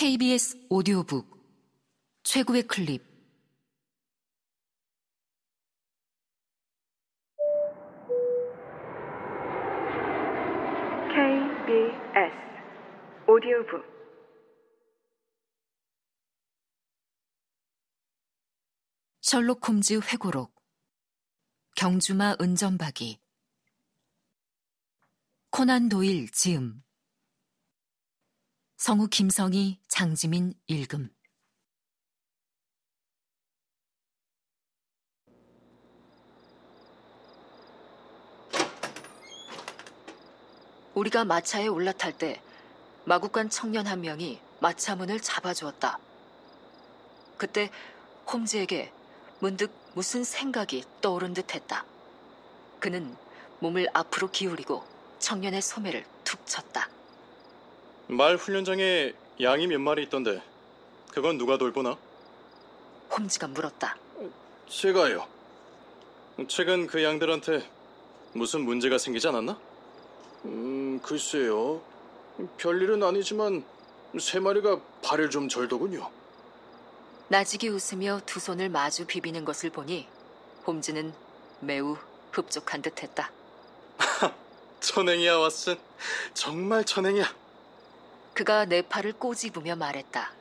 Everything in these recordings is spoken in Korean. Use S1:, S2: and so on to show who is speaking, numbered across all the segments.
S1: KBS 오디오북 최고의 클립.
S2: KBS 오디오북.
S1: 셜록 홈즈 회고록. 경주마 은전박이. 코난 도일 지음 성우 김성희 장지민 읽음 우리가 마차에 올라탈 때 마국간 청년 한 명이 마차 문을 잡아주었다. 그때 홈즈에게 문득 무슨 생각이 떠오른 듯 했다. 그는 몸을 앞으로 기울이고 청년의 소매를 툭 쳤다.
S3: 말 훈련장에 양이 몇 마리 있던데 그건 누가 돌보나?
S1: 홈즈가 물었다.
S3: 제가요. 최근 그 양들한테 무슨 문제가 생기지 않았나?
S4: 음, 글쎄요. 별일은 아니지만 세 마리가 발을 좀 절더군요.
S1: 나직이 웃으며 두 손을 마주 비비는 것을 보니 홈즈는 매우 흡족한 듯했다.
S3: 천행이야 왓슨. 정말 천행이야.
S1: 그가 내 팔을 꼬집으며 말했다.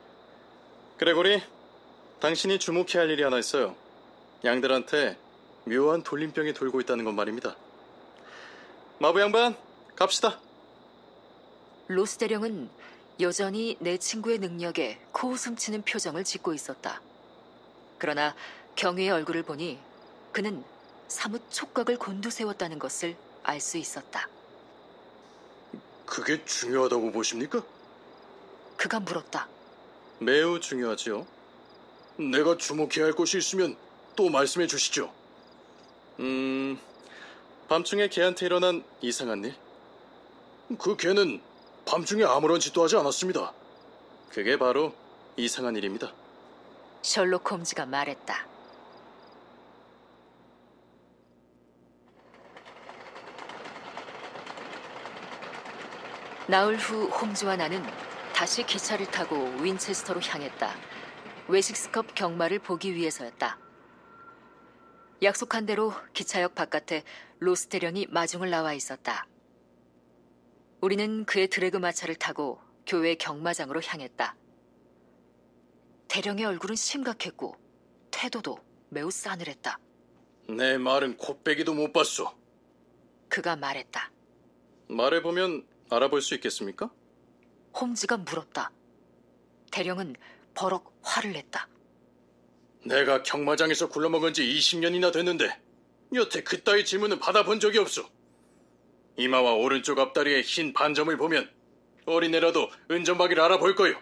S3: 그레고리, 당신이 주목해야 할 일이 하나 있어요. 양들한테 묘한 돌림병이 돌고 있다는 건 말입니다. 마부 양반, 갑시다.
S1: 로스 대령은 여전히 내 친구의 능력에 코웃음 치는 표정을 짓고 있었다. 그러나 경위의 얼굴을 보니 그는 사뭇 촉각을 곤두세웠다는 것을 알 수 있었다.
S4: 그게 중요하다고 보십니까?
S1: 그가 물었다.
S3: 매우 중요하지요.
S4: 내가 주목해야 할 것이 있으면 또 말씀해 주시죠.
S3: 음, 밤중에 개한테 일어난 이상한 일?
S4: 그 개는 밤중에 아무런 짓도 하지 않았습니다.
S3: 그게 바로 이상한 일입니다.
S1: 셜록 홈즈가 말했다. 나흘 후 홈즈와 나는 다시 기차를 타고 윈체스터로 향했다. 웨식스컵 경마를 보기 위해서였다. 약속한 대로 기차역 바깥에 로스 대령이 마중을 나와 있었다. 우리는 그의 드래그 마차를 타고 교회 경마장으로 향했다. 대령의 얼굴은 심각했고 태도도 매우 싸늘했다.
S4: 내 말은 코빼기도 못 봤어.
S1: 그가 말했다.
S3: 말해보면 알아볼 수 있겠습니까?
S1: 홈즈가 물었다. 대령은 버럭 화를 냈다.
S4: 내가 경마장에서 굴러먹은 지 20년이나 됐는데 여태 그따위 질문은 받아본 적이 없어. 이마와 오른쪽 앞다리에 흰 반점을 보면 어린애라도 은전박이를 알아볼 거요.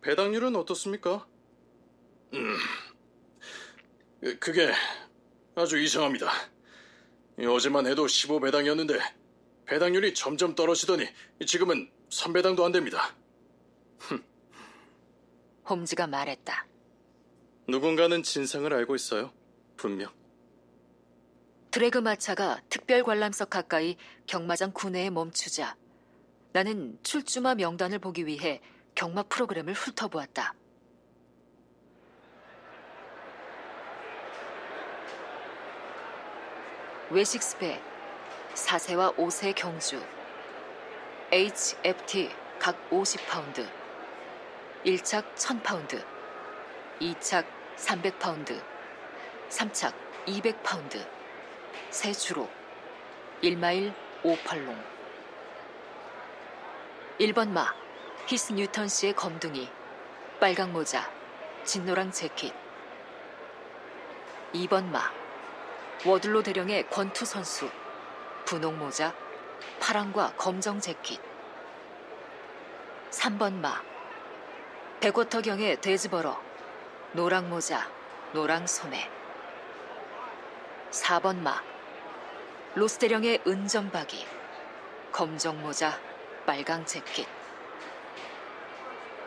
S3: 배당률은 어떻습니까?
S4: 그게 아주 이상합니다. 어제만 해도 15배당이었는데 배당률이 점점 떨어지더니 지금은 3배당도 안 됩니다.
S1: 홈즈가 말했다.
S3: 누군가는 진상을 알고 있어요. 분명.
S1: 드래그 마차가 특별 관람석 가까이 경마장 구내에 멈추자 나는 출주마 명단을 보기 위해 경마 프로그램을 훑어보았다. 웨식스페 4세와 5세 경주 HFT 각 50파운드. 1착 1000파운드. 2착 300파운드. 3착 200파운드. 새 주로. 1마일 5펄롱. 1번 마 히스 뉴턴 씨의 검둥이. 빨강 모자 진노랑 재킷. 2번 마 워들로 대령의 권투 선수 분홍 모자 파랑과 검정 재킷. 3번 마. 백워터 경의 데즈버러 노랑 모자 노랑 소매. 4번 마. 로스대령의 은점박이 검정 모자 빨강 재킷.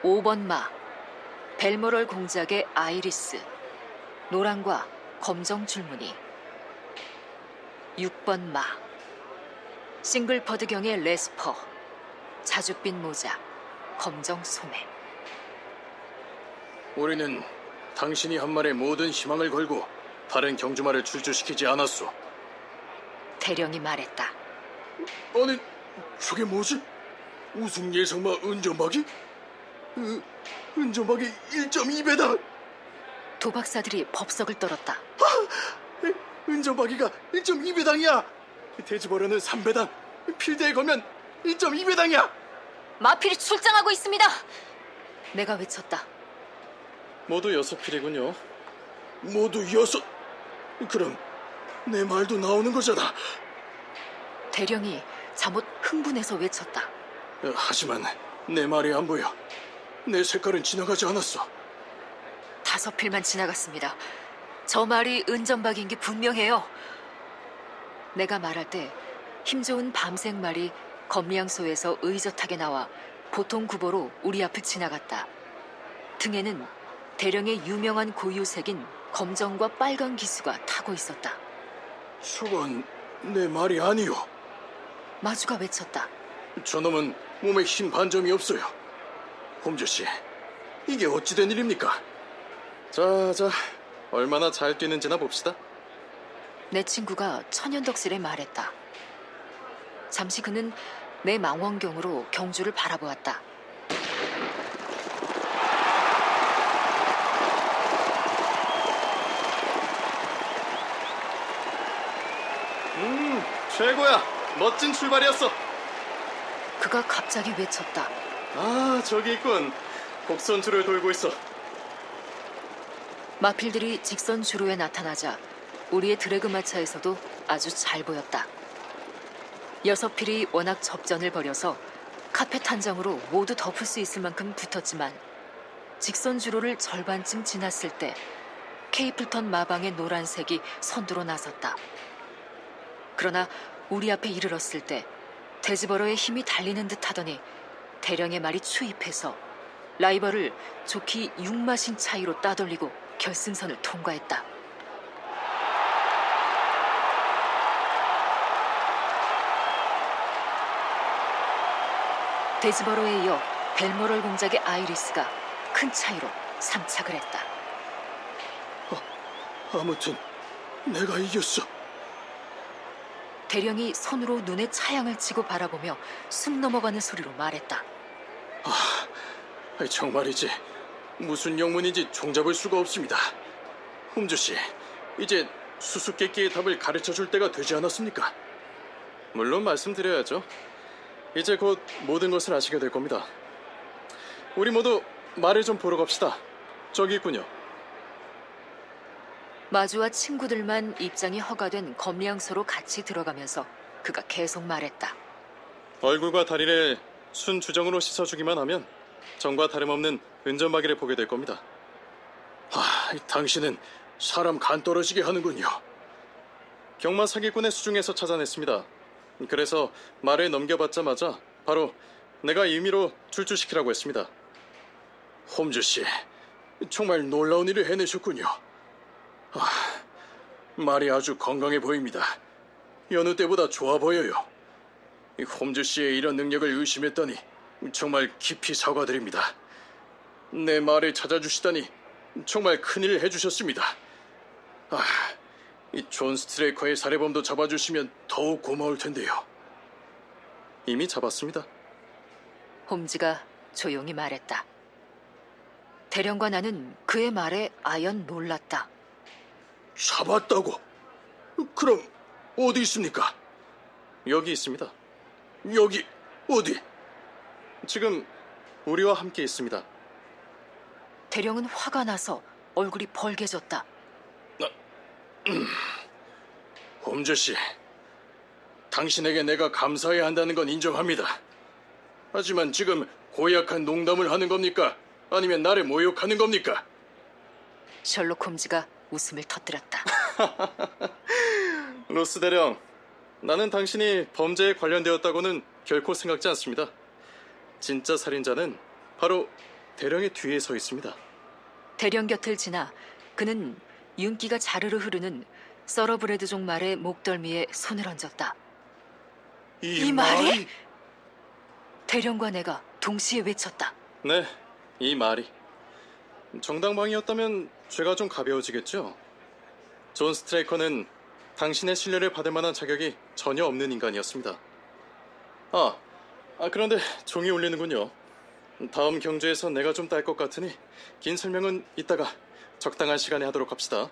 S1: 5번 마. 벨모럴 공작의 아이리스 노랑과 검정 줄무늬. 6번 마 싱글퍼드경의 레스퍼 자줏빛 모자 검정 소매.
S4: 우리는 당신이 한 말에 모든 희망을 걸고 다른 경주마를 출주시키지 않았소.
S1: 대령이 말했다.
S4: 아니, 저게 뭐지? 우승 예상마 은점박이? 으, 은점박이 1.2배다.
S1: 도박사들이 법석을 떨었다.
S4: 은전박이가 1.2배당이야. 돼지버려는 3배당. 필드에 걸면 1.2배당이야.
S1: 마필이 출장하고 있습니다. 내가 외쳤다.
S3: 모두 여섯 필이군요.
S4: 모두 여섯. 그럼 내 말도 나오는 거잖아.
S1: 대령이 잠옷 흥분해서 외쳤다.
S4: 어, 하지만 내 말이 안 보여. 내 색깔은 지나가지 않았어.
S1: 다섯 필만 지나갔습니다. 저 말이 은전박인 게 분명해요. 내가 말할 때 힘 좋은 밤색 말이 검리양소에서 의젓하게 나와 보통 구보로 우리 앞을 지나갔다. 등에는 대령의 유명한 고유색인 검정과 빨간 기수가 타고 있었다.
S4: 저건 내 말이 아니오.
S1: 마주가 외쳤다.
S4: 저놈은 몸에 흰 반점이 없어요. 홈즈 씨, 이게 어찌된 일입니까?
S3: 자, 자, 얼마나 잘 뛰는지나 봅시다.
S1: 내 친구가 천연덕실에 말했다. 잠시 그는 내 망원경으로 경주를 바라보았다.
S3: 음, 최고야. 멋진 출발이었어.
S1: 그가 갑자기 외쳤다.
S3: 아, 저기 있군. 곡선 줄을 돌고 있어.
S1: 마필들이 직선 주로에 나타나자 우리의 드래그 마차에서도 아주 잘 보였다. 여섯 필이 워낙 접전을 벌여서 카펫 한 장으로 모두 덮을 수 있을 만큼 붙었지만 직선 주로를 절반쯤 지났을 때 케이플턴 마방의 노란색이 선두로 나섰다. 그러나 우리 앞에 이르렀을 때 돼지버러의 힘이 달리는 듯 하더니 대령의 말이 추입해서 라이벌을 좋기 6마신 차이로 따돌리고 결승선을 통과했다. 데즈버로에 이어 벨모럴 공작의 아이리스가 큰 차이로 삼착을 했다.
S4: 아무튼 내가 이겼어.
S1: 대령이 손으로 눈에 차양을 치고 바라보며 숨 넘어가는 소리로 말했다.
S4: 아이, 정말이지 무슨 영문인지 종잡을 수가 없습니다. 홈즈 씨, 이제 수수께끼의 답을 가르쳐 줄 때가 되지 않았습니까?
S3: 물론 말씀드려야죠. 이제 곧 모든 것을 아시게 될 겁니다. 우리 모두 말을 좀 보러 갑시다. 저기 있군요.
S1: 마주와 친구들만 입장이 허가된 검량소로 같이 들어가면서 그가 계속 말했다.
S3: 얼굴과 다리를 순 주정으로 씻어주기만 하면 전과 다름없는 은전마기를 보게 될 겁니다.
S4: 아, 당신은 사람 간 떨어지게 하는군요.
S3: 경마 사기꾼의 수중에서 찾아냈습니다. 그래서 말을 넘겨받자마자 바로 내가 임의로 출주시키라고 했습니다.
S4: 홈즈 씨, 정말 놀라운 일을 해내셨군요. 아, 말이 아주 건강해 보입니다. 여느 때보다 좋아 보여요. 이 홈즈 씨의 이런 능력을 의심했다니 정말 깊이 사과드립니다. 내 말을 찾아주시다니 정말 큰일을 해주셨습니다. 아, 이 존 스트레이커의 살해범도 잡아주시면 더욱 고마울 텐데요.
S3: 이미 잡았습니다.
S1: 홈즈가 조용히 말했다. 대령과 나는 그의 말에 아연 놀랐다.
S4: 잡았다고? 그럼 어디 있습니까?
S3: 여기 있습니다.
S4: 여기 어디?
S3: 지금 우리와 함께 있습니다.
S1: 대령은 화가 나서 얼굴이 벌개졌다.
S4: 홈즈 씨, 당신에게 내가 감사해야 한다는 건 인정합니다. 하지만 지금 고약한 농담을 하는 겁니까? 아니면 나를 모욕하는 겁니까?
S1: 셜록 홈즈가 웃음을 터뜨렸다.
S3: 로스 대령, 나는 당신이 범죄에 관련되었다고는 결코 생각지 않습니다. 진짜 살인자는 바로 대령의 뒤에 서 있습니다.
S1: 대령 곁을 지나 그는 윤기가 자르르 흐르는 서러브레드족 말의 목덜미에 손을 얹었다.
S4: 이,
S1: 이 말이? 대령과 내가 동시에 외쳤다.
S4: 네, 이 말이. 정당방위였다면 죄가 좀 가벼워지겠죠? 존 스트레이커는 당신의 신뢰를 받을 만한 자격이 전혀 없는 인간이었습니다. 아, 아 그런데 종이 울리는군요. 다음 경주에서 내가 좀 딸 것 같으니 긴 설명은 이따가 적당한 시간에 하도록 합시다.